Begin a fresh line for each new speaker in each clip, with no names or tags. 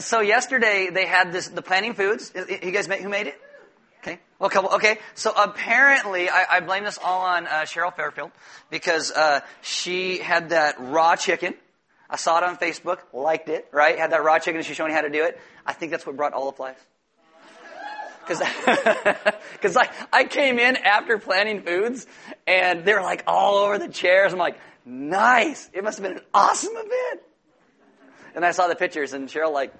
So yesterday they had this the planting foods. You guys made, who made it? Okay. Well, couple. Okay. So apparently, I, I blame this all on uh, Cheryl Fairfield because uh, she had that raw chicken. I saw it on Facebook, liked it, right? Had that raw chicken, and she showed me how to do it. I think that's what brought all the flies. Because because I, I came in after planting foods, and they're like all over the chairs. I'm like, nice. It must have been an awesome event. And I saw the pictures, and Cheryl like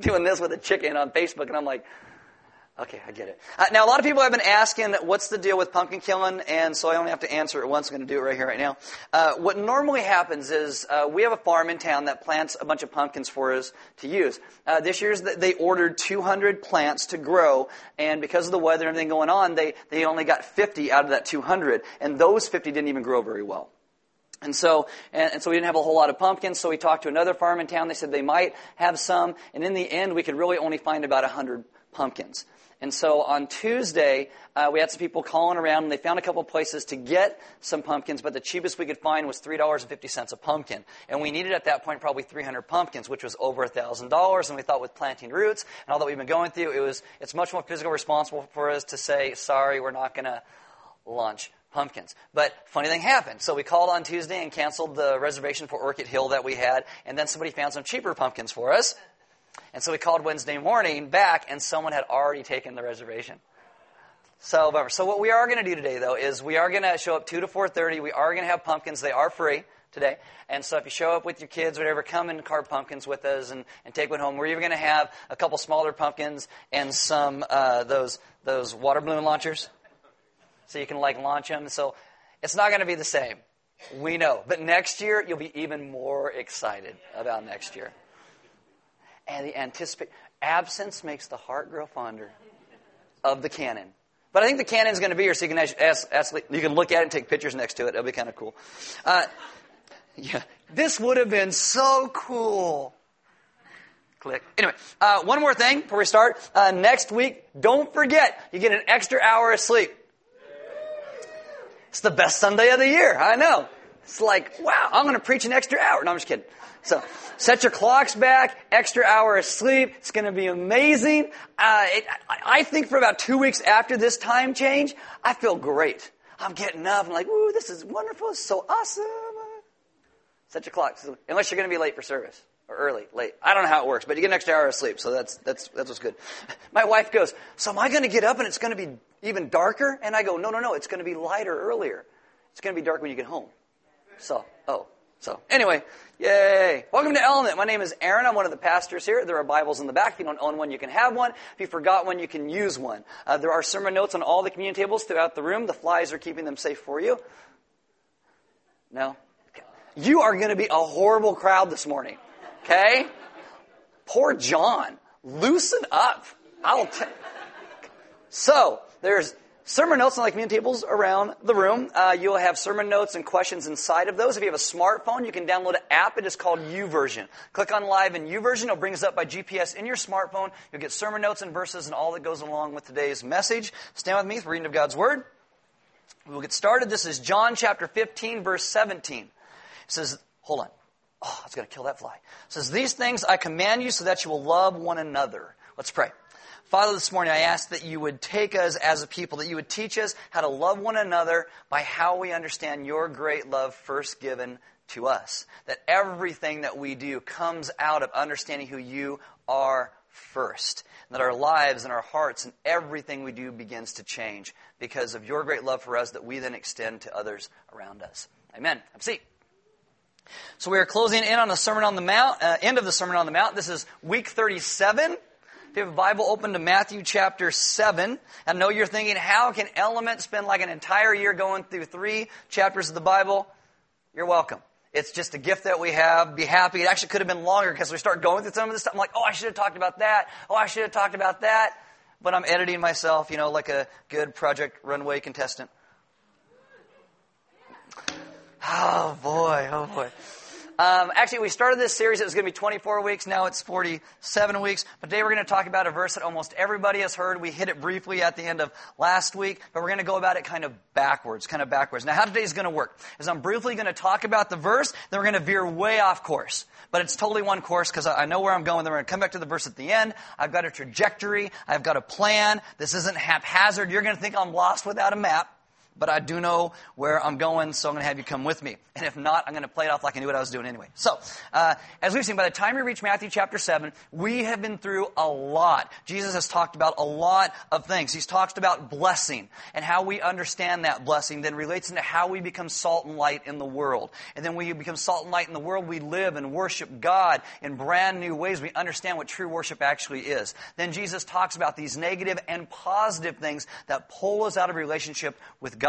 doing this with a chicken on Facebook, and I'm like, okay, I get it. Uh, now, a lot of people have been asking, what's the deal with pumpkin killing? And so I only have to answer it once. I'm going to do it right here, right now. Uh, what normally happens is uh, we have a farm in town that plants a bunch of pumpkins for us to use. Uh, this year, they ordered 200 plants to grow, and because of the weather and everything going on, they, they only got 50 out of that 200, and those 50 didn't even grow very well. And so, and, so we didn't have a whole lot of pumpkins. So we talked to another farm in town. They said they might have some. And in the end, we could really only find about 100 pumpkins. And so on Tuesday, uh, we had some people calling around, and they found a couple places to get some pumpkins, but the cheapest we could find was $3.50 a pumpkin. And we needed at that point probably 300 pumpkins, which was over $1,000. And we thought with planting roots and all that we've been going through, it was, it's much more physical responsible for us to say, sorry, we're not going to launch pumpkins. But funny thing happened. So we called on Tuesday and canceled the reservation for Orchid Hill that we had, and then somebody found some cheaper pumpkins for us. And so we called Wednesday morning back, and someone had already taken the reservation. So, so what we are going to do today, though, is we are going to show up two to four thirty. We are going to have pumpkins. They are free today. And so if you show up with your kids, whatever, come and carve pumpkins with us and, and take one home. We're even going to have a couple smaller pumpkins and some uh, those those water balloon launchers so you can like launch them. So it's not going to be the same. We know. But next year, you'll be even more excited about next year. And the anticipate absence makes the heart grow fonder of the cannon. But I think the cannon's going to be here, so you can ask, ask, you can look at it and take pictures next to it. It'll be kind of cool. Uh, yeah, this would have been so cool. Click. Anyway, uh, one more thing before we start. Uh, next week, don't forget, you get an extra hour of sleep. It's the best Sunday of the year. I know. It's like, wow, I'm going to preach an extra hour. No, I'm just kidding. So, set your clocks back, extra hour of sleep. It's going to be amazing. Uh, it, I think for about two weeks after this time change, I feel great. I'm getting up. I'm like, woo, this is wonderful. It's so awesome. Set your clocks. Unless you're going to be late for service or early, late. I don't know how it works, but you get an extra hour of sleep, so that's that's that's what's good. My wife goes, "So am I going to get up and it's going to be even darker?" And I go, "No, no, no. It's going to be lighter earlier. It's going to be dark when you get home." So, oh, so anyway, yay! Welcome to Element. My name is Aaron. I'm one of the pastors here. There are Bibles in the back. If you don't own one, you can have one. If you forgot one, you can use one. Uh, there are sermon notes on all the communion tables throughout the room. The flies are keeping them safe for you. No. You are going to be a horrible crowd this morning. Okay? Poor John. Loosen up. I'll t- So, there's sermon notes on the communion tables around the room. Uh, you'll have sermon notes and questions inside of those. If you have a smartphone, you can download an app. It is called YouVersion. Click on Live in YouVersion. It'll bring us up by GPS in your smartphone. You'll get sermon notes and verses and all that goes along with today's message. Stand with me for reading of God's Word. We'll get started. This is John chapter 15, verse 17. It says, hold on. Oh, it's going to kill that fly. It says, These things I command you so that you will love one another. Let's pray. Father, this morning I ask that you would take us as a people, that you would teach us how to love one another by how we understand your great love first given to us. That everything that we do comes out of understanding who you are first. And that our lives and our hearts and everything we do begins to change because of your great love for us that we then extend to others around us. Amen. Have a seat. So we are closing in on the Sermon on the Mount, uh, end of the Sermon on the Mount. This is week 37. If you have a Bible open to Matthew chapter 7, I know you're thinking, how can Element spend like an entire year going through three chapters of the Bible? You're welcome. It's just a gift that we have. Be happy. It actually could have been longer because we start going through some of this stuff. I'm like, oh, I should have talked about that. Oh, I should have talked about that. But I'm editing myself, you know, like a good Project Runway contestant. Oh boy, oh boy. Um, actually, we started this series. It was going to be 24 weeks. Now it's 47 weeks. But today we're going to talk about a verse that almost everybody has heard. We hit it briefly at the end of last week, but we're going to go about it kind of backwards, kind of backwards. Now, how today's going to work is I'm briefly going to talk about the verse, then we're going to veer way off course. But it's totally one course because I know where I'm going. Then we're going to come back to the verse at the end. I've got a trajectory. I've got a plan. This isn't haphazard. You're going to think I'm lost without a map but I do know where I'm going, so I'm going to have you come with me. And if not, I'm going to play it off like I knew what I was doing anyway. So, uh, as we've seen, by the time we reach Matthew chapter 7, we have been through a lot. Jesus has talked about a lot of things. He's talked about blessing and how we understand that blessing then relates into how we become salt and light in the world. And then when we become salt and light in the world, we live and worship God in brand new ways. We understand what true worship actually is. Then Jesus talks about these negative and positive things that pull us out of relationship with God.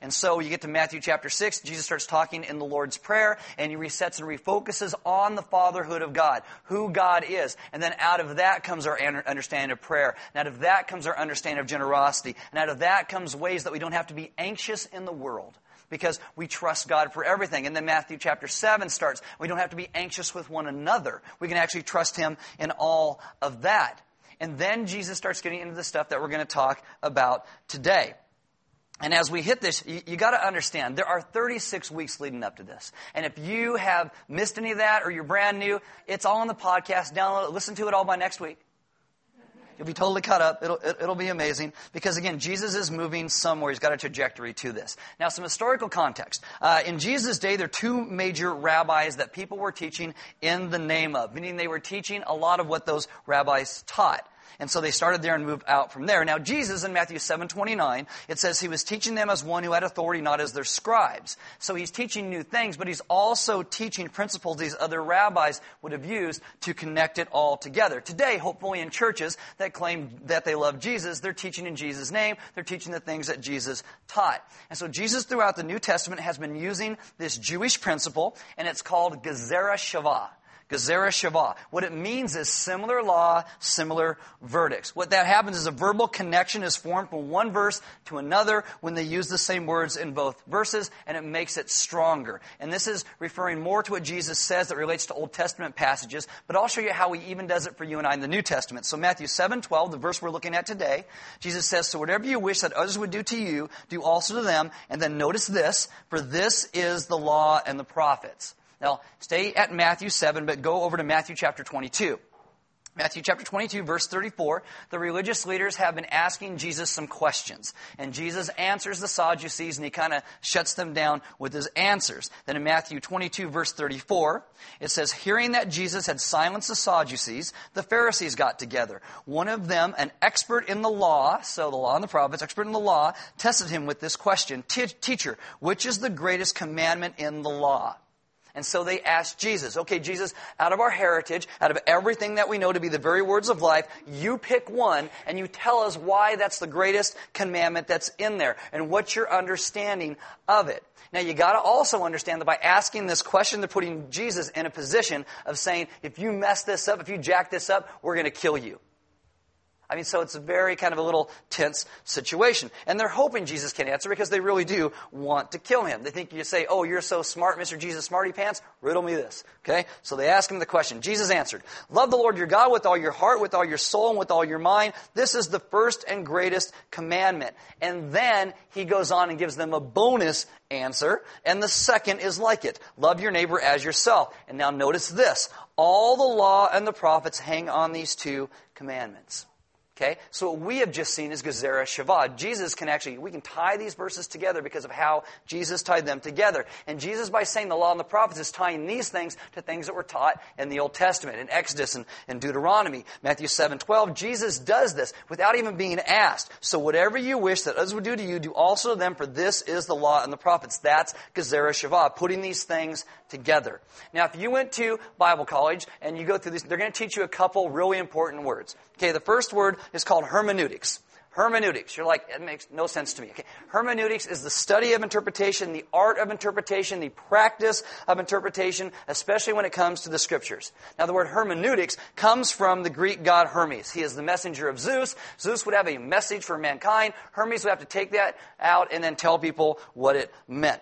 And so you get to Matthew chapter 6, Jesus starts talking in the Lord's Prayer, and he resets and refocuses on the fatherhood of God, who God is. And then out of that comes our understanding of prayer. And out of that comes our understanding of generosity. And out of that comes ways that we don't have to be anxious in the world because we trust God for everything. And then Matthew chapter 7 starts. We don't have to be anxious with one another. We can actually trust Him in all of that. And then Jesus starts getting into the stuff that we're going to talk about today. And as we hit this, you, you got to understand there are 36 weeks leading up to this. And if you have missed any of that or you're brand new, it's all on the podcast. Download it, listen to it all by next week. You'll be totally caught up. It'll, it, will it will be amazing. Because again, Jesus is moving somewhere. He's got a trajectory to this. Now, some historical context. Uh, in Jesus' day, there are two major rabbis that people were teaching in the name of, meaning they were teaching a lot of what those rabbis taught. And so they started there and moved out from there. Now Jesus in Matthew 7:29, it says he was teaching them as one who had authority, not as their scribes. So he's teaching new things, but he's also teaching principles these other rabbis would have used to connect it all together. Today, hopefully in churches that claim that they love Jesus, they're teaching in Jesus' name, they're teaching the things that Jesus taught. And so Jesus throughout the New Testament has been using this Jewish principle, and it's called Gezerah Shavah. Gezerah Shavah. What it means is similar law, similar verdicts. What that happens is a verbal connection is formed from one verse to another when they use the same words in both verses, and it makes it stronger. And this is referring more to what Jesus says that relates to Old Testament passages, but I'll show you how he even does it for you and I in the New Testament. So Matthew 7, 12, the verse we're looking at today, Jesus says, So whatever you wish that others would do to you, do also to them. And then notice this, for this is the law and the prophets. Now, stay at Matthew 7, but go over to Matthew chapter 22. Matthew chapter 22, verse 34, the religious leaders have been asking Jesus some questions. And Jesus answers the Sadducees and he kind of shuts them down with his answers. Then in Matthew 22, verse 34, it says, Hearing that Jesus had silenced the Sadducees, the Pharisees got together. One of them, an expert in the law, so the law and the prophets, expert in the law, tested him with this question Teacher, which is the greatest commandment in the law? And so they asked Jesus, okay, Jesus, out of our heritage, out of everything that we know to be the very words of life, you pick one and you tell us why that's the greatest commandment that's in there and what's your understanding of it. Now you gotta also understand that by asking this question, they're putting Jesus in a position of saying, if you mess this up, if you jack this up, we're gonna kill you. I mean, so it's a very kind of a little tense situation. And they're hoping Jesus can answer because they really do want to kill him. They think you say, Oh, you're so smart, Mr. Jesus Smarty Pants. Riddle me this. Okay? So they ask him the question. Jesus answered, Love the Lord your God with all your heart, with all your soul, and with all your mind. This is the first and greatest commandment. And then he goes on and gives them a bonus answer. And the second is like it. Love your neighbor as yourself. And now notice this. All the law and the prophets hang on these two commandments. Okay? So what we have just seen is Gezerah Shavah. Jesus can actually, we can tie these verses together because of how Jesus tied them together. And Jesus, by saying the law and the prophets, is tying these things to things that were taught in the Old Testament, in Exodus and, and Deuteronomy. Matthew 7, 12, Jesus does this without even being asked. So whatever you wish that others would do to you, do also to them, for this is the law and the prophets. That's Gezerah Shavah, putting these things together. Now, if you went to Bible college and you go through this, they're going to teach you a couple really important words. Okay, the first word is called hermeneutics. Hermeneutics. You're like, it makes no sense to me. Okay. Hermeneutics is the study of interpretation, the art of interpretation, the practice of interpretation, especially when it comes to the scriptures. Now, the word hermeneutics comes from the Greek god Hermes. He is the messenger of Zeus. Zeus would have a message for mankind. Hermes would have to take that out and then tell people what it meant.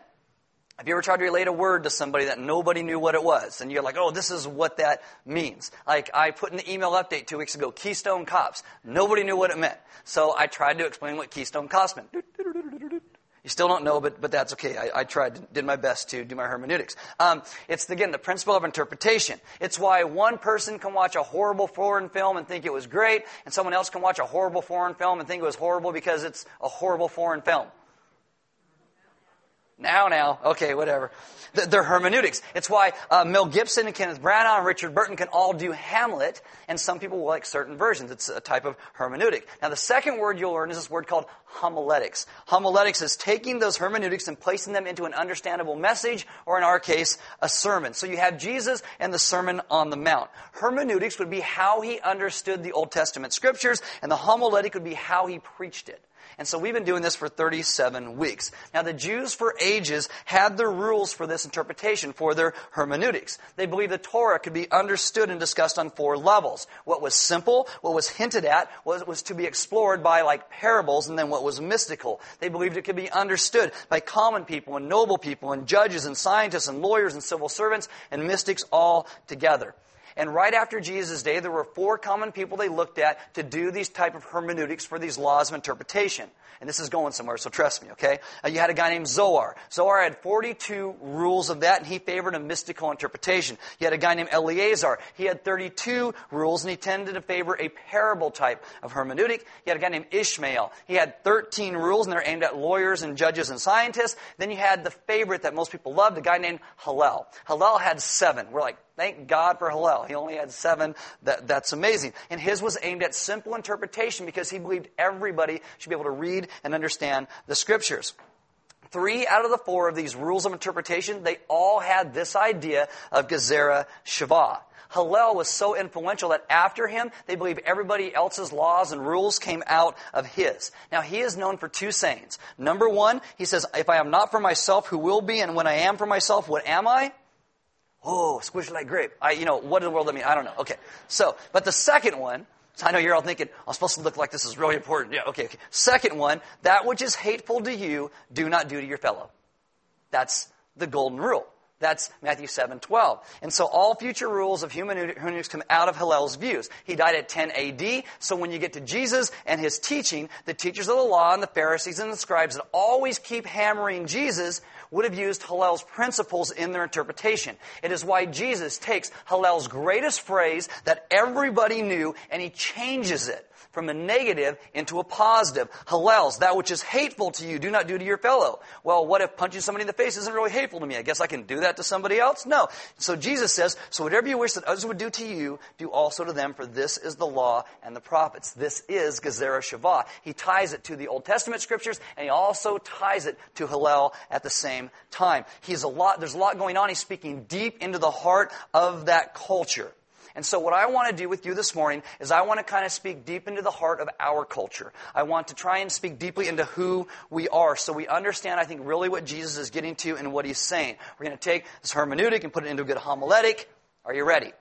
Have you ever tried to relate a word to somebody that nobody knew what it was? And you're like, oh, this is what that means. Like, I put in the email update two weeks ago, Keystone Cops. Nobody knew what it meant. So I tried to explain what Keystone Cops meant. You still don't know, but, but that's okay. I, I tried, did my best to do my hermeneutics. Um, it's, again, the principle of interpretation. It's why one person can watch a horrible foreign film and think it was great, and someone else can watch a horrible foreign film and think it was horrible because it's a horrible foreign film. Now, now, okay, whatever. They're hermeneutics. It's why uh, Mel Gibson and Kenneth Branagh and Richard Burton can all do Hamlet, and some people will like certain versions. It's a type of hermeneutic. Now, the second word you'll learn is this word called homiletics. Homiletics is taking those hermeneutics and placing them into an understandable message, or in our case, a sermon. So you have Jesus and the Sermon on the Mount. Hermeneutics would be how he understood the Old Testament scriptures, and the homiletic would be how he preached it. And so we've been doing this for 37 weeks. Now the Jews for ages had their rules for this interpretation, for their hermeneutics. They believed the Torah could be understood and discussed on four levels. What was simple, what was hinted at, was, was to be explored by like parables, and then what was mystical. They believed it could be understood by common people and noble people and judges and scientists and lawyers and civil servants and mystics all together. And right after Jesus' day, there were four common people they looked at to do these type of hermeneutics for these laws of interpretation. And this is going somewhere, so trust me, okay? Uh, you had a guy named Zohar. Zohar had 42 rules of that, and he favored a mystical interpretation. You had a guy named Eleazar. He had 32 rules, and he tended to favor a parable type of hermeneutic. You had a guy named Ishmael. He had 13 rules, and they're aimed at lawyers and judges and scientists. Then you had the favorite that most people loved, a guy named Hillel. Hillel had seven. We're like, Thank God for Hillel. He only had seven. That, that's amazing. And his was aimed at simple interpretation because he believed everybody should be able to read and understand the scriptures. Three out of the four of these rules of interpretation, they all had this idea of Gezerah Shavah. Hillel was so influential that after him, they believe everybody else's laws and rules came out of his. Now, he is known for two sayings. Number one, he says, If I am not for myself, who will be? And when I am for myself, what am I? Oh, squish like grape. I, you know, what in the world that mean? I don't know. Okay. So, but the second one, so I know you're all thinking, oh, I'm supposed to look like this is really important. Yeah, okay, okay. Second one, that which is hateful to you, do not do to your fellow. That's the golden rule. That's Matthew 7, 12. And so all future rules of human hermeneutics come out of Hillel's views. He died at 10 AD, so when you get to Jesus and his teaching, the teachers of the law and the Pharisees and the scribes that always keep hammering Jesus would have used Hillel's principles in their interpretation. It is why Jesus takes Hillel's greatest phrase that everybody knew and he changes it from a negative into a positive. Hillel's, that which is hateful to you, do not do to your fellow. Well, what if punching somebody in the face isn't really hateful to me? I guess I can do that to somebody else? No. So Jesus says, so whatever you wish that others would do to you, do also to them, for this is the law and the prophets. This is Gezerah Shavah. He ties it to the Old Testament scriptures, and he also ties it to Hillel at the same time. He's a lot, there's a lot going on. He's speaking deep into the heart of that culture. And so what I want to do with you this morning is I want to kind of speak deep into the heart of our culture. I want to try and speak deeply into who we are so we understand, I think, really what Jesus is getting to and what he's saying. We're going to take this hermeneutic and put it into a good homiletic. Are you ready?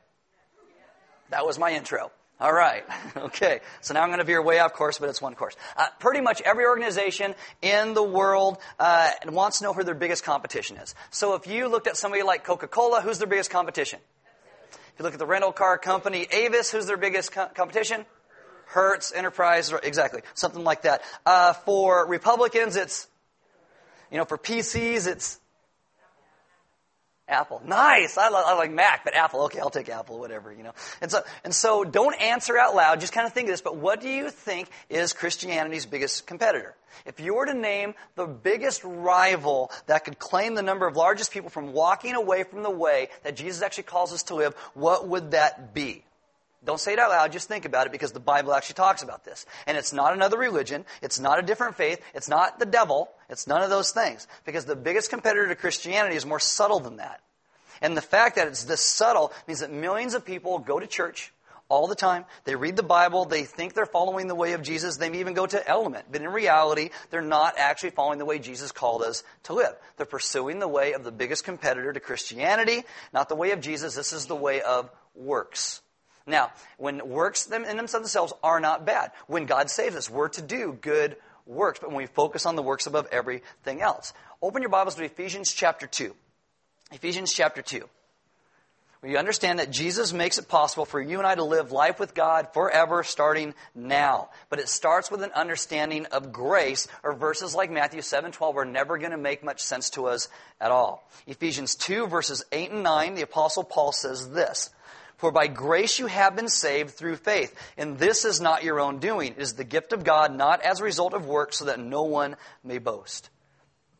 That was my intro. All right. Okay. So now I'm going to veer way off course, but it's one course. Uh, pretty much every organization in the world uh, wants to know who their biggest competition is. So if you looked at somebody like Coca-Cola, who's their biggest competition? If you look at the rental car company Avis, who's their biggest co- competition? Hertz, Enterprise, exactly, something like that. Uh, for Republicans, it's, you know, for PCs, it's Apple. Nice. I, I, like Mac, but Apple. Okay, I'll take Apple, whatever, you know. And so, and so don't answer out loud. Just kind of think of this. But what do you think is Christianity's biggest competitor? If you were to name the biggest rival that could claim the number of largest people from walking away from the way that Jesus actually calls us to live, what would that be? Don't say it out loud, just think about it because the Bible actually talks about this. And it's not another religion, it's not a different faith, it's not the devil, it's none of those things. Because the biggest competitor to Christianity is more subtle than that. And the fact that it's this subtle means that millions of people go to church all the time. They read the Bible, they think they're following the way of Jesus, they may even go to element. But in reality, they're not actually following the way Jesus called us to live. They're pursuing the way of the biggest competitor to Christianity, not the way of Jesus. This is the way of works. Now, when works them in themselves are not bad. When God saves us, we're to do good works, but when we focus on the works above everything else. Open your Bibles to Ephesians chapter 2. Ephesians chapter 2. We understand that Jesus makes it possible for you and I to live life with God forever starting now. But it starts with an understanding of grace, or verses like Matthew 7 12 are never going to make much sense to us at all. Ephesians 2, verses 8 and 9, the Apostle Paul says this. For by grace you have been saved through faith. And this is not your own doing. It is the gift of God, not as a result of works, so that no one may boast.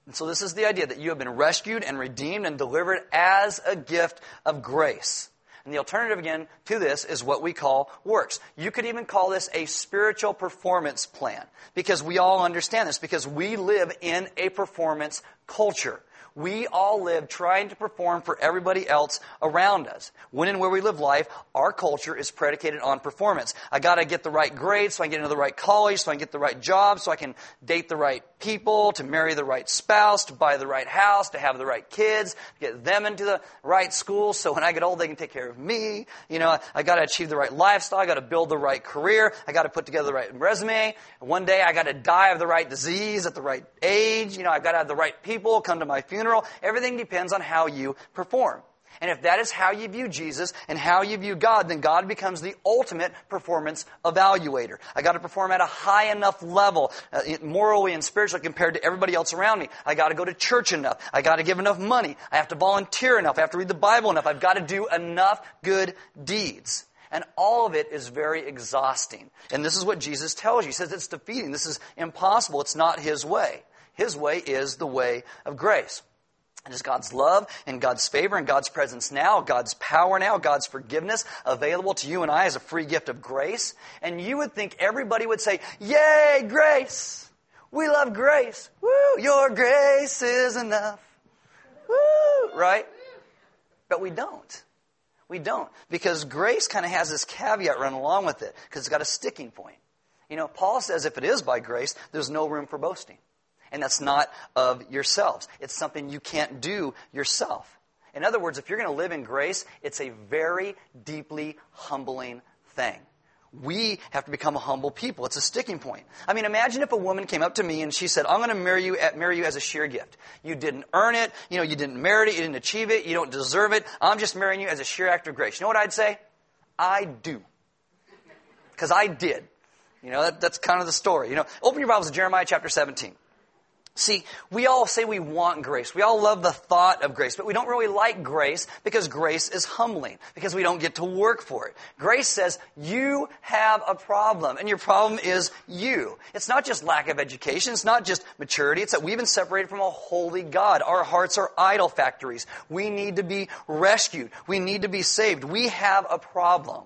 And so this is the idea that you have been rescued and redeemed and delivered as a gift of grace. And the alternative again to this is what we call works. You could even call this a spiritual performance plan because we all understand this because we live in a performance culture. We all live trying to perform for everybody else around us. When and where we live life, our culture is predicated on performance. I gotta get the right grades so I can get into the right college, so I can get the right job, so I can date the right people, to marry the right spouse, to buy the right house, to have the right kids, get them into the right school, so when I get old they can take care of me. You know, I gotta achieve the right lifestyle, I gotta build the right career, I gotta put together the right resume. One day I gotta die of the right disease at the right age, you know, I've gotta have the right people come to my funeral funeral. Everything depends on how you perform. And if that is how you view Jesus and how you view God, then God becomes the ultimate performance evaluator. I got to perform at a high enough level, uh, morally and spiritually compared to everybody else around me. I got to go to church enough. I got to give enough money. I have to volunteer enough. I have to read the Bible enough. I've got to do enough good deeds. And all of it is very exhausting. And this is what Jesus tells you. He says it's defeating. This is impossible. It's not His way. His way is the way of grace. It is God's love and God's favor and God's presence now, God's power now, God's forgiveness available to you and I as a free gift of grace. And you would think everybody would say, Yay, grace! We love grace. Woo! Your grace is enough. Woo! Right? But we don't. We don't. Because grace kind of has this caveat run along with it, because it's got a sticking point. You know, Paul says if it is by grace, there's no room for boasting. And that's not of yourselves. It's something you can't do yourself. In other words, if you're going to live in grace, it's a very deeply humbling thing. We have to become a humble people. It's a sticking point. I mean, imagine if a woman came up to me and she said, I'm going to marry you, marry you as a sheer gift. You didn't earn it. You know, you didn't merit it. You didn't achieve it. You don't deserve it. I'm just marrying you as a sheer act of grace. You know what I'd say? I do. Because I did. You know, that, that's kind of the story. You know, open your Bibles to Jeremiah chapter 17. See, we all say we want grace. We all love the thought of grace, but we don't really like grace because grace is humbling, because we don't get to work for it. Grace says, you have a problem, and your problem is you. It's not just lack of education, it's not just maturity, it's that we've been separated from a holy God. Our hearts are idol factories. We need to be rescued. We need to be saved. We have a problem.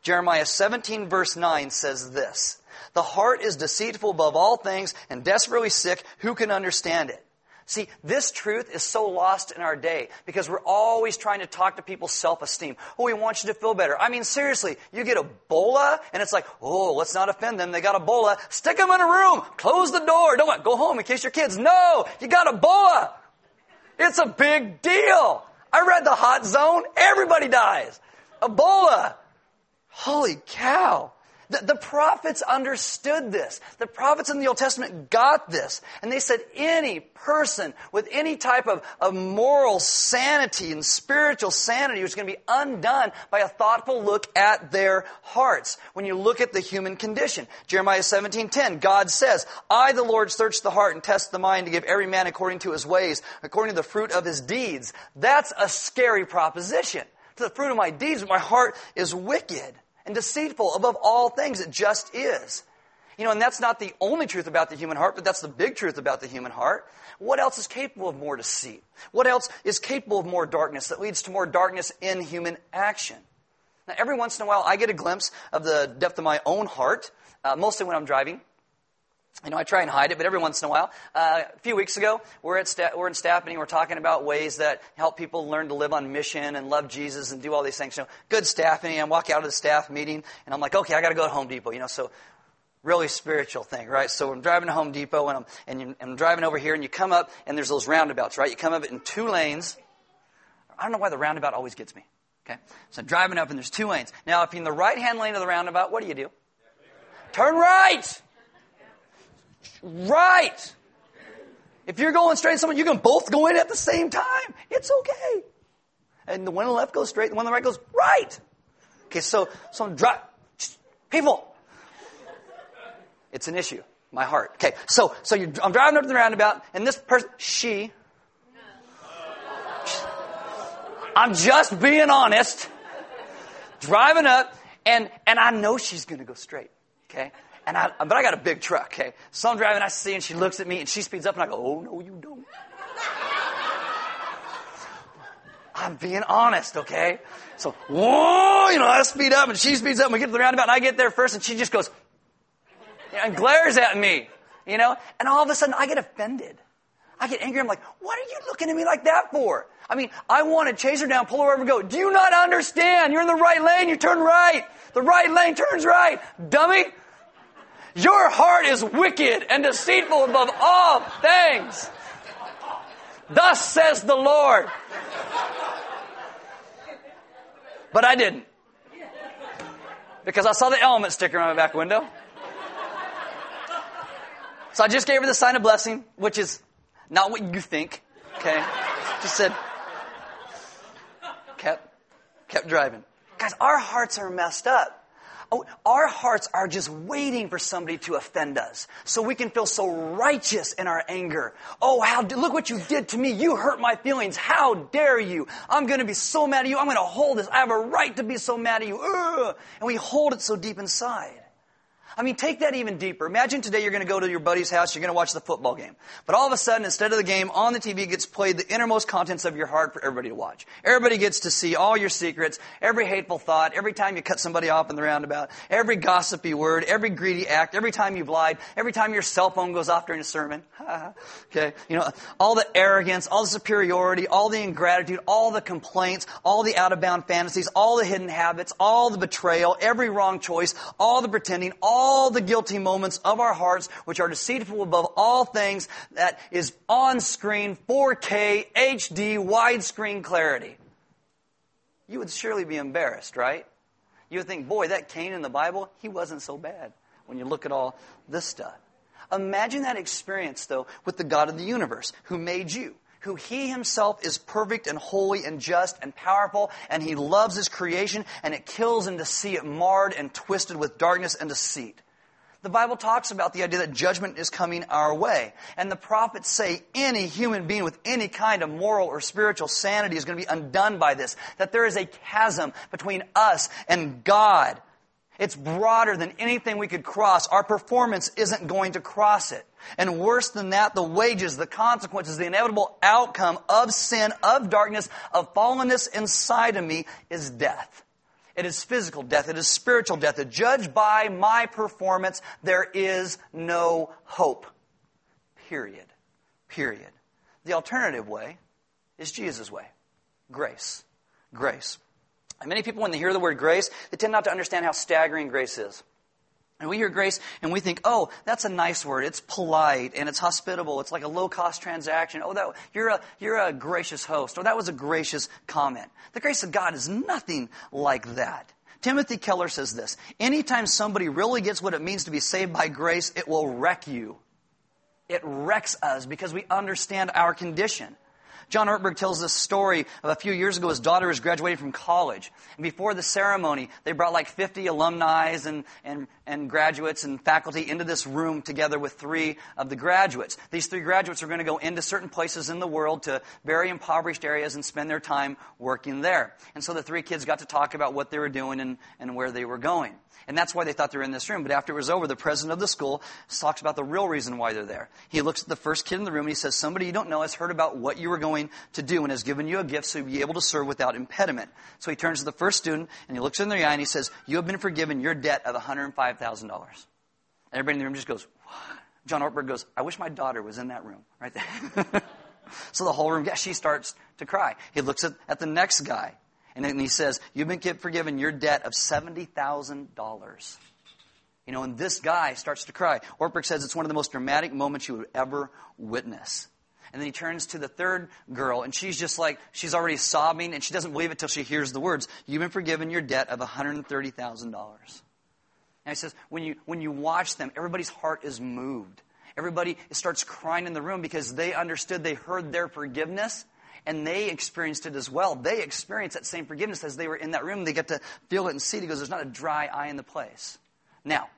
Jeremiah 17 verse 9 says this, the heart is deceitful above all things and desperately sick. Who can understand it? See, this truth is so lost in our day because we're always trying to talk to people's self-esteem. Oh, we want you to feel better. I mean, seriously, you get Ebola and it's like, oh, let's not offend them. They got Ebola. Stick them in a room. Close the door. Don't go home in case your kids. No, you got Ebola. It's a big deal. I read the hot zone. Everybody dies. Ebola. Holy cow. The, the, prophets understood this. The prophets in the Old Testament got this. And they said any person with any type of, of moral sanity and spiritual sanity was going to be undone by a thoughtful look at their hearts. When you look at the human condition. Jeremiah 17:10, God says, I the Lord search the heart and test the mind to give every man according to his ways, according to the fruit of his deeds. That's a scary proposition. To the fruit of my deeds, my heart is wicked and deceitful above all things. It just is. You know, and that's not the only truth about the human heart, but that's the big truth about the human heart. What else is capable of more deceit? What else is capable of more darkness that leads to more darkness in human action? Now, every once in a while, I get a glimpse of the depth of my own heart, uh, mostly when I'm driving. You know, I try and hide it, but every once in a while. Uh, a few weeks ago, we're, at sta- we're in staff meeting. We're talking about ways that help people learn to live on mission and love Jesus and do all these things. You know, good staff meeting. I walk out of the staff meeting, and I'm like, okay, I got to go to Home Depot. You know, so really spiritual thing, right? So I'm driving to Home Depot, and I'm, and, you, and I'm driving over here, and you come up, and there's those roundabouts, right? You come up in two lanes. I don't know why the roundabout always gets me. Okay, so I'm driving up, and there's two lanes. Now, if you're in the right-hand lane of the roundabout, what do you do? Turn right. Right. If you're going straight, someone you can both go in at the same time. It's okay. And the one on the left goes straight, the one on the right goes right. Okay, so so I'm people. It's an issue. My heart. Okay, so so I'm driving up to the roundabout, and this person, she. I'm just being honest. Driving up, and and I know she's going to go straight. Okay, and I, but I got a big truck, okay? So I'm driving, I see, and she looks at me, and she speeds up, and I go, oh, no, you don't. I'm being honest, okay? So, whoa, you know, I speed up, and she speeds up, and we get to the roundabout, and I get there first, and she just goes, and glares at me, you know? And all of a sudden, I get offended. I get angry. I'm like, what are you looking at me like that for? I mean, I want to chase her down, pull her over, and go, do you not understand? You're in the right lane, you turn right. The right lane turns right. Dummy. Your heart is wicked and deceitful above all things. Thus says the Lord. But I didn't. Because I saw the element sticker on my back window. So I just gave her the sign of blessing, which is not what you think. Okay? Just said, kept, kept driving. Guys, our hearts are messed up. Oh, our hearts are just waiting for somebody to offend us so we can feel so righteous in our anger. Oh, how, look what you did to me. You hurt my feelings. How dare you? I'm going to be so mad at you. I'm going to hold this. I have a right to be so mad at you. Ugh. And we hold it so deep inside. I mean, take that even deeper. Imagine today you're going to go to your buddy's house, you're going to watch the football game. But all of a sudden, instead of the game, on the TV gets played the innermost contents of your heart for everybody to watch. Everybody gets to see all your secrets, every hateful thought, every time you cut somebody off in the roundabout, every gossipy word, every greedy act, every time you've lied, every time your cell phone goes off during a sermon. okay. You know, all the arrogance, all the superiority, all the ingratitude, all the complaints, all the out of bound fantasies, all the hidden habits, all the betrayal, every wrong choice, all the pretending, all all the guilty moments of our hearts, which are deceitful above all things, that is on screen, 4K, HD, widescreen clarity. You would surely be embarrassed, right? You would think, boy, that Cain in the Bible, he wasn't so bad when you look at all this stuff. Imagine that experience, though, with the God of the universe who made you who he himself is perfect and holy and just and powerful, and he loves his creation, and it kills him to see it marred and twisted with darkness and deceit. The Bible talks about the idea that judgment is coming our way. And the prophets say any human being with any kind of moral or spiritual sanity is going to be undone by this. That there is a chasm between us and God. It's broader than anything we could cross. Our performance isn't going to cross it. And worse than that, the wages, the consequences, the inevitable outcome of sin, of darkness, of fallenness inside of me is death. It is physical death. It is spiritual death. Judged by my performance, there is no hope. Period. Period. The alternative way is Jesus' way. Grace. Grace. And many people, when they hear the word grace, they tend not to understand how staggering grace is. And we hear grace and we think, oh, that's a nice word. It's polite and it's hospitable. It's like a low cost transaction. Oh, that, you're, a, you're a gracious host. Or that was a gracious comment. The grace of God is nothing like that. Timothy Keller says this Anytime somebody really gets what it means to be saved by grace, it will wreck you. It wrecks us because we understand our condition. John Ortberg tells this story of a few years ago. His daughter was graduating from college. And before the ceremony, they brought like 50 alumni and, and, and graduates and faculty into this room together with three of the graduates. These three graduates are going to go into certain places in the world to very impoverished areas and spend their time working there. And so the three kids got to talk about what they were doing and, and where they were going. And that's why they thought they were in this room. But after it was over, the president of the school talks about the real reason why they're there. He looks at the first kid in the room and he says, Somebody you don't know has heard about what you were going to do and has given you a gift so you'll be able to serve without impediment. So he turns to the first student and he looks in their eye and he says, You have been forgiven your debt of $105,000. And everybody in the room just goes, what? John Ortberg goes, I wish my daughter was in that room right there. so the whole room, yeah, she starts to cry. He looks at, at the next guy and then he says, You've been forgiven your debt of $70,000. You know, and this guy starts to cry. Ortberg says it's one of the most dramatic moments you would ever witness. And then he turns to the third girl, and she's just like, she's already sobbing, and she doesn't believe it till she hears the words, You've been forgiven your debt of $130,000. And he says, when you, when you watch them, everybody's heart is moved. Everybody starts crying in the room because they understood, they heard their forgiveness, and they experienced it as well. They experienced that same forgiveness as they were in that room. They get to feel it and see it. He goes, There's not a dry eye in the place. Now,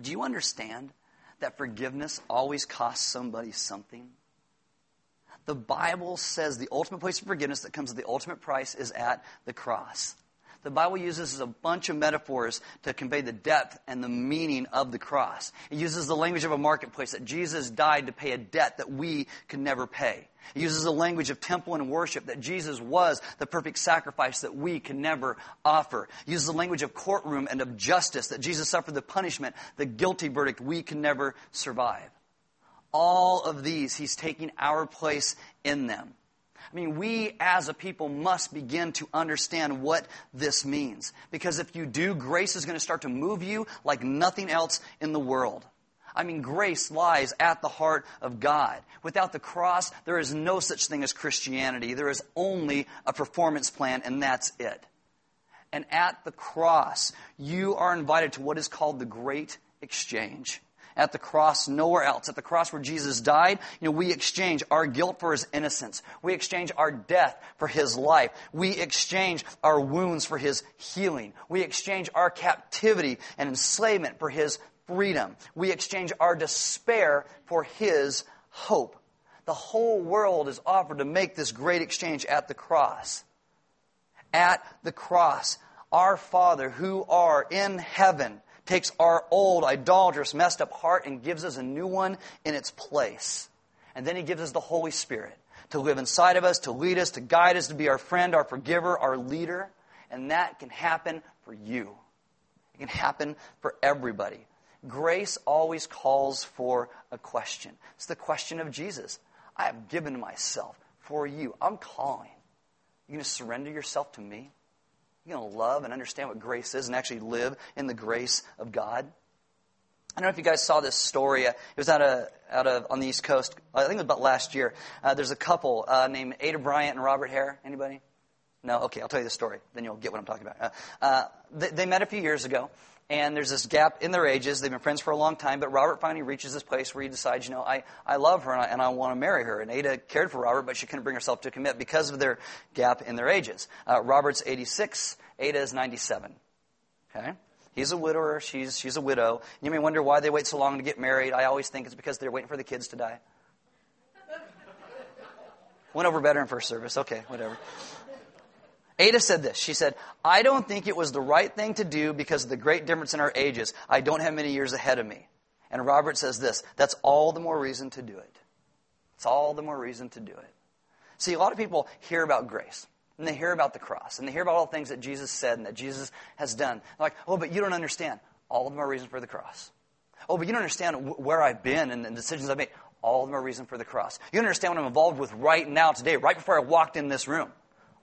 do you understand that forgiveness always costs somebody something? The Bible says the ultimate place of forgiveness that comes at the ultimate price is at the cross. The Bible uses a bunch of metaphors to convey the depth and the meaning of the cross. It uses the language of a marketplace that Jesus died to pay a debt that we could never pay. It uses the language of temple and worship that Jesus was the perfect sacrifice that we can never offer. It uses the language of courtroom and of justice that Jesus suffered the punishment, the guilty verdict we can never survive. All of these, He's taking our place in them. I mean, we as a people must begin to understand what this means. Because if you do, grace is going to start to move you like nothing else in the world. I mean, grace lies at the heart of God. Without the cross, there is no such thing as Christianity. There is only a performance plan, and that's it. And at the cross, you are invited to what is called the Great Exchange at the cross, nowhere else. At the cross where Jesus died, you know, we exchange our guilt for his innocence. We exchange our death for his life. We exchange our wounds for his healing. We exchange our captivity and enslavement for his freedom. We exchange our despair for his hope. The whole world is offered to make this great exchange at the cross. At the cross, our Father who are in heaven takes our old, idolatrous, messed up heart and gives us a new one in its place. And then He gives us the Holy Spirit to live inside of us, to lead us, to guide us, to be our friend, our forgiver, our leader. And that can happen for you. It can happen for everybody. Grace always calls for a question. It's the question of Jesus. I have given myself for you. I'm calling. You going to surrender yourself to me? You're going to love and understand what grace is and actually live in the grace of God. I don't know if you guys saw this story. It was out of, out of on the East Coast. I think it was about last year. Uh, there's a couple uh, named Ada Bryant and Robert Hare. Anybody? No? Okay, I'll tell you the story. Then you'll get what I'm talking about. Uh, uh they, they, met a few years ago, and there's this gap in their ages. They've been friends for a long time, but Robert finally reaches this place where he decides, you know, I, I love her and I, and I want to marry her. And Ada cared for Robert, but she couldn't bring herself to commit because of their gap in their ages. Uh, Robert's 86, Ada is 97. Okay? He's a widower, she's, she's a widow. You may wonder why they wait so long to get married. I always think it's because they're waiting for the kids to die. Went over better in first service. Okay, whatever. Ada said this. She said, I don't think it was the right thing to do because of the great difference in our ages. I don't have many years ahead of me. And Robert says this that's all the more reason to do it. It's all the more reason to do it. See, a lot of people hear about grace. And they hear about the cross. And they hear about all the things that Jesus said and that Jesus has done. They're like, oh, but you don't understand. All of them are reason for the cross. Oh, but you don't understand where I've been and the decisions I've made. All of them are reason for the cross. You don't understand what I'm involved with right now, today, right before I walked in this room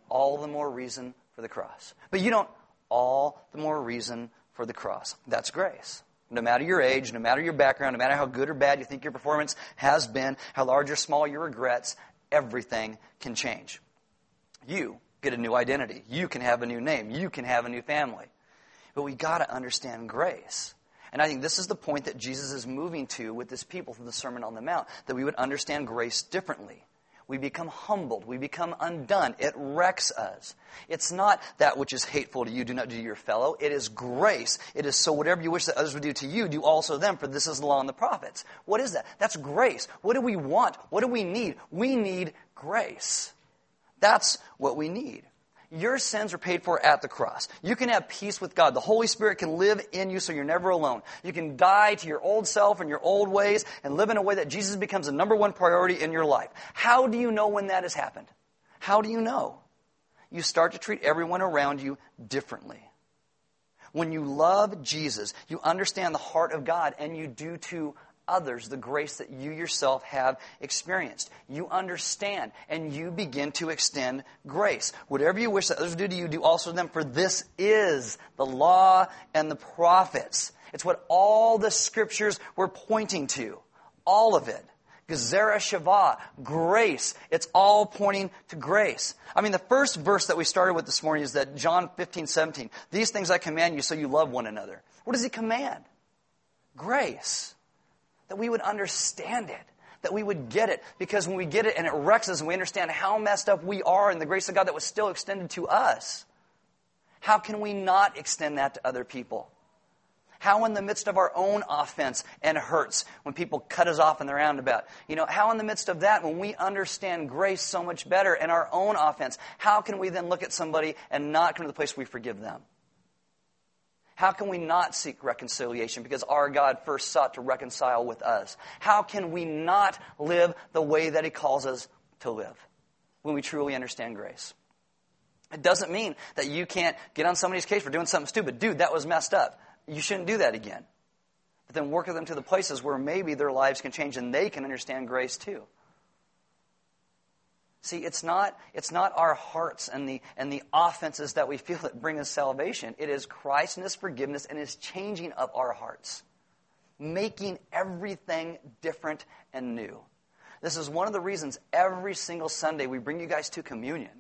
all the more reason for the cross. But you don't, all the more reason for the cross. That's grace. No matter your age, no matter your background, no matter how good or bad you think your performance has been, how large or small your regrets, everything can change. You get a new identity. You can have a new name. You can have a new family. But we got to understand grace. And I think this is the point that Jesus is moving to with his people through the Sermon on the Mount, that we would understand grace differently we become humbled. We become undone. It wrecks us. It's not that which is hateful to you, do not do to your fellow. It is grace. It is so whatever you wish that others would do to you, do also them, for this is the law and the prophets. What is that? That's grace. What do we want? What do we need? We need grace. That's what we need. Your sins are paid for at the cross. You can have peace with God. The Holy Spirit can live in you so you're never alone. You can die to your old self and your old ways and live in a way that Jesus becomes the number one priority in your life. How do you know when that has happened? How do you know? You start to treat everyone around you differently. When you love Jesus, you understand the heart of God and you do to others the grace that you yourself have experienced. You understand and you begin to extend grace. Whatever you wish that others do to you, do also to them, for this is the law and the prophets. It's what all the scriptures were pointing to. All of it. Gezerah Shavah, grace. It's all pointing to grace. I mean, the first verse that we started with this morning is that John 15, 17. These things I command you so you love one another. What does he command? Grace. That we would understand it, that we would get it. Because when we get it and it wrecks us and we understand how messed up we are and the grace of God that was still extended to us, how can we not extend that to other people? How in the midst of our own offense and hurts when people cut us off in the roundabout? You know, how in the midst of that when we understand grace so much better and our own offense, how can we then look at somebody and not come to the place we forgive them? How can we not seek reconciliation? Because our God first sought to reconcile with us. How can we not live the way that He calls us to live when we truly understand grace? It doesn't mean that you can't get on somebody's case for doing something stupid. Dude, that was messed up. You shouldn't do that again. But then work with them to the places where maybe their lives can change and they can understand grace too. See, it's not, it's not our hearts and the, and the offenses that we feel that bring us salvation. It is Christ and His forgiveness and His changing of our hearts, making everything different and new. This is one of the reasons every single Sunday we bring you guys to communion.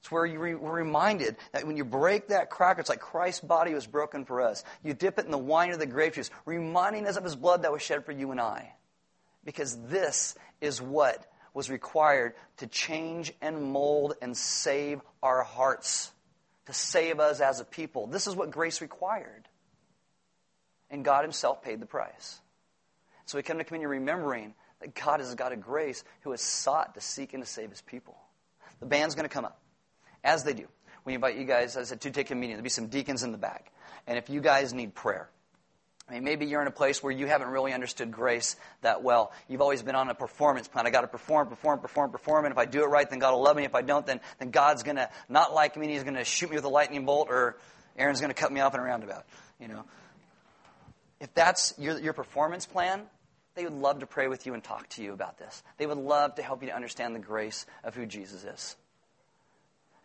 It's where you re- we're reminded that when you break that cracker, it's like Christ's body was broken for us. You dip it in the wine or the grape juice, reminding us of His blood that was shed for you and I. Because this is what was required to change and mold and save our hearts, to save us as a people. This is what grace required. And God Himself paid the price. So we come to communion remembering that God is a God of grace who has sought to seek and to save His people. The band's going to come up. As they do, we invite you guys, as I said, to take communion. There'll be some deacons in the back. And if you guys need prayer, I mean, maybe you're in a place where you haven't really understood grace that well. You've always been on a performance plan. I got to perform, perform, perform, perform. And if I do it right, then God will love me. If I don't, then, then God's going to not like me and He's going to shoot me with a lightning bolt or Aaron's going to cut me off in a roundabout. You know, if that's your, your performance plan, they would love to pray with you and talk to you about this. They would love to help you to understand the grace of who Jesus is.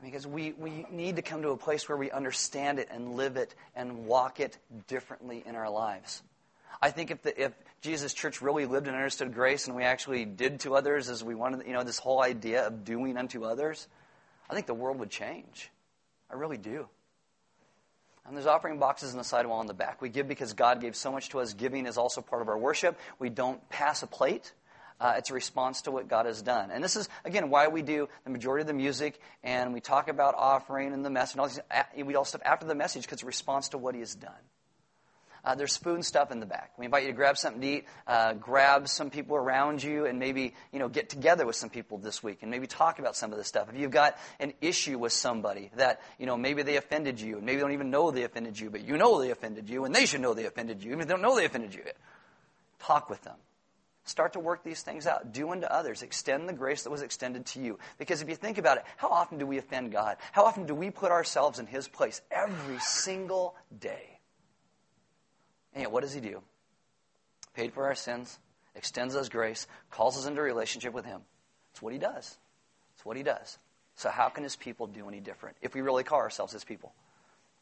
Because we, we need to come to a place where we understand it and live it and walk it differently in our lives. I think if, the, if Jesus' church really lived and understood grace and we actually did to others as we wanted, you know, this whole idea of doing unto others, I think the world would change. I really do. And there's offering boxes in the sidewall in the back. We give because God gave so much to us. Giving is also part of our worship. We don't pass a plate. Uh, it's a response to what God has done. And this is, again, why we do the majority of the music and we talk about offering and the message and all these, we all stuff after the message because it's a response to what He has done. Uh, there's spoon stuff in the back. We invite you to grab something to eat, uh, grab some people around you, and maybe you know get together with some people this week and maybe talk about some of this stuff. If you've got an issue with somebody that you know maybe they offended you, and maybe don't even know they offended you, but you know they offended you, and they should know they offended you, even if they don't know they offended you. Talk with them. Start to work these things out. Do unto others. Extend the grace that was extended to you. Because if you think about it, how often do we offend God? How often do we put ourselves in His place? Every single day. And yet, what does He do? Paid for our sins, extends us grace, calls us into relationship with Him. It's what He does. It's what He does. So, how can His people do any different if we really call ourselves His people?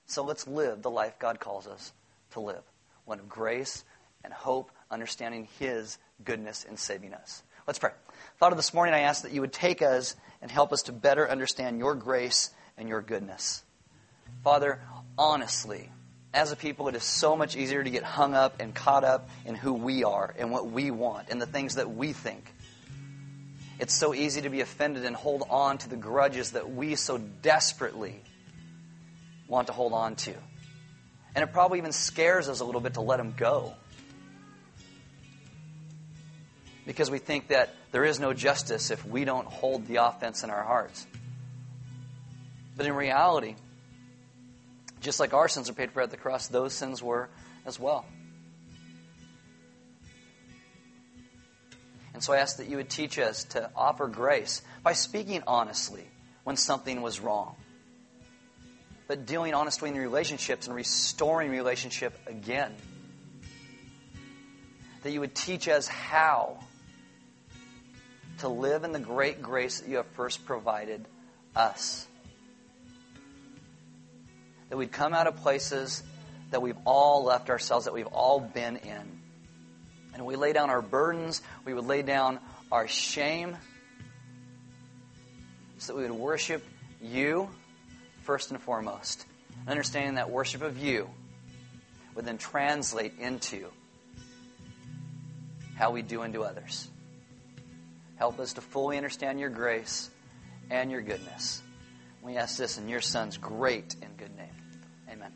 So, let's live the life God calls us to live one of grace and hope, understanding His goodness in saving us. Let's pray. Father, this morning, I ask that you would take us and help us to better understand your grace and your goodness. Father, honestly, as a people, it is so much easier to get hung up and caught up in who we are and what we want and the things that we think. It's so easy to be offended and hold on to the grudges that we so desperately want to hold on to. And it probably even scares us a little bit to let them go because we think that there is no justice if we don't hold the offense in our hearts. But in reality, just like our sins are paid for at the cross, those sins were as well. And so I ask that you would teach us to offer grace by speaking honestly when something was wrong, but dealing honestly in relationships and restoring relationship again. That you would teach us how to live in the great grace that you have first provided us. That we'd come out of places that we've all left ourselves, that we've all been in. And we lay down our burdens, we would lay down our shame, so that we would worship you first and foremost. Understanding that worship of you would then translate into how we do unto others. Help us to fully understand your grace and your goodness. We ask this in your Son's great and good name. Amen.